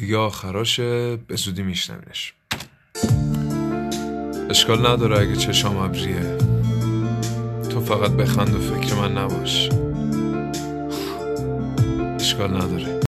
دیگه آخراشه به زودی میشنمش. اشکال نداره اگه چشام ابریه. تو فقط بخند و فکر من نباش. اشکال نداره.